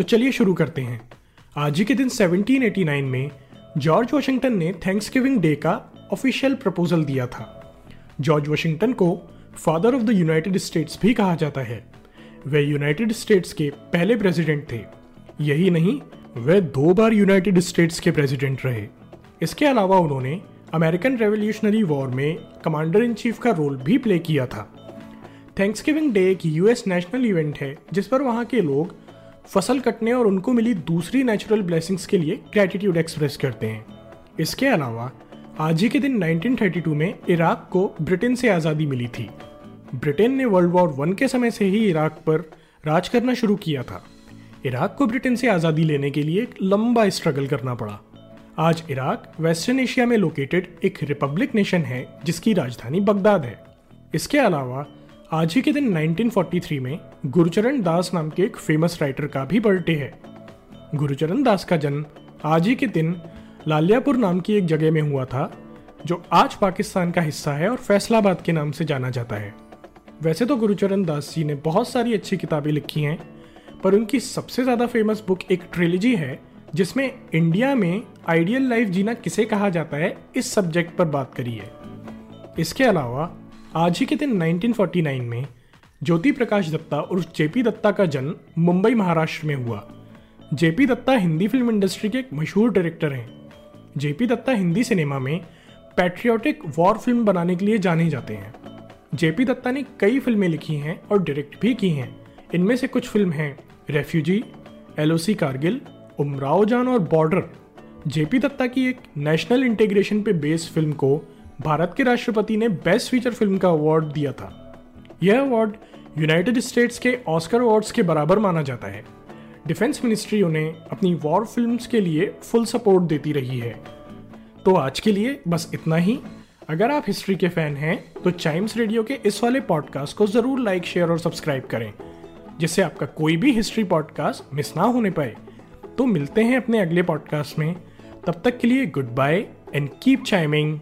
तो चलिए शुरू करते हैं। आज ही के दिन 1789 में जॉर्ज वाशिंगटन ने थैंक्सगिविंग डे का ऑफिशियल प्रपोजल दिया था। जॉर्ज वाशिंगटन को father of the United States भी कहा जाता है। वे यूनाइटेड स्टेट्स के पहले प्रेसिडेंट थे। यही नहीं, वे दो बार यूनाइटेड स्टेट्स के प्रेसिडेंट रहे। इसके अलावा उन्होंने अमेरिकन रेवोल्यूशनरी वॉर में कमांडर इन चीफ का रोल भी प्ले किया था। थैंक्सगिविंग डे एक यूएस नेशनल इवेंट है, जिस पर वहाँ के लोग फ़सल कटने और उनको मिली दूसरी नेचुरल ब्लेसिंग्स के लिए ग्रेटिट्यूड एक्सप्रेस करते हैं। इसके अलावा, आज ही के दिन 1932 में इराक को ब्रिटेन से आज़ादी मिली थी। ब्रिटेन ने वर्ल्ड वॉर वन के समय से ही इराक पर राज करना शुरू किया था। इराक को ब्रिटेन से आज़ादी लेने के लिए एक लंबा स्ट्रगल करना पड़ा। आज इराक वेस्टर्न एशिया में लोकेटेड एक रिपब्लिक नेशन है, जिसकी राजधानी बगदाद है। इसके अलावा आज ही के दिन 1943 में गुरुचरण दास नाम के एक फ़ेमस राइटर का भी बर्थडे है। गुरुचरण दास का जन्म आज ही के दिन लालियापुर नाम की एक जगह में हुआ था, जो आज पाकिस्तान का हिस्सा है और फैसलाबाद के नाम से जाना जाता है। वैसे तो गुरुचरण दास जी ने बहुत सारी अच्छी किताबें लिखी हैं, पर उनकी सबसे ज़्यादा फ़ेमस बुक एक ट्रिलॉजी है, जिसमें इंडिया में आइडियल लाइफ जीना किसे कहा जाता है, इस सब्जेक्ट पर बात करी है। इसके अलावा आज ही के दिन 1949 में ज्योति प्रकाश दत्ता उर्फ़ जेपी दत्ता का जन्म मुंबई, महाराष्ट्र में हुआ। JP Datta Hindi film industry के एक मशहूर डायरेक्टर हैं। जेपी दत्ता हिंदी सिनेमा में पैट्रियोटिक वॉर फ़िल्म बनाने के लिए जाने जाते हैं। जेपी दत्ता ने कई फ़िल्में लिखी हैं और डायरेक्ट भी की हैं। इनमें से कुछ फ़िल्म हैं रेफ्यूजी, एलओसी कारगिल, उमराव जान और बॉर्डर। जेपी दत्ता की एक नेशनल इंटीग्रेशन पे बेस्ड फ़िल्म को भारत के राष्ट्रपति ने बेस्ट फीचर फ़िल्म का अवार्ड दिया था। यह अवार्ड यूनाइटेड स्टेट्स के ऑस्कर अवार्ड्स के बराबर माना जाता है। डिफेंस मिनिस्ट्री उन्हें अपनी वॉर फिल्म्स के लिए फुल सपोर्ट देती रही है। तो आज के लिए बस इतना ही। अगर आप हिस्ट्री के फ़ैन हैं तो चाइम्स रेडियो के इस वाले पॉडकास्ट को ज़रूर लाइक शेयर और सब्सक्राइब करें, जिससे आपका कोई भी हिस्ट्री पॉडकास्ट मिस ना होने पाए। तो मिलते हैं अपने अगले पॉडकास्ट में। तब तक के लिए goodbye and keep chiming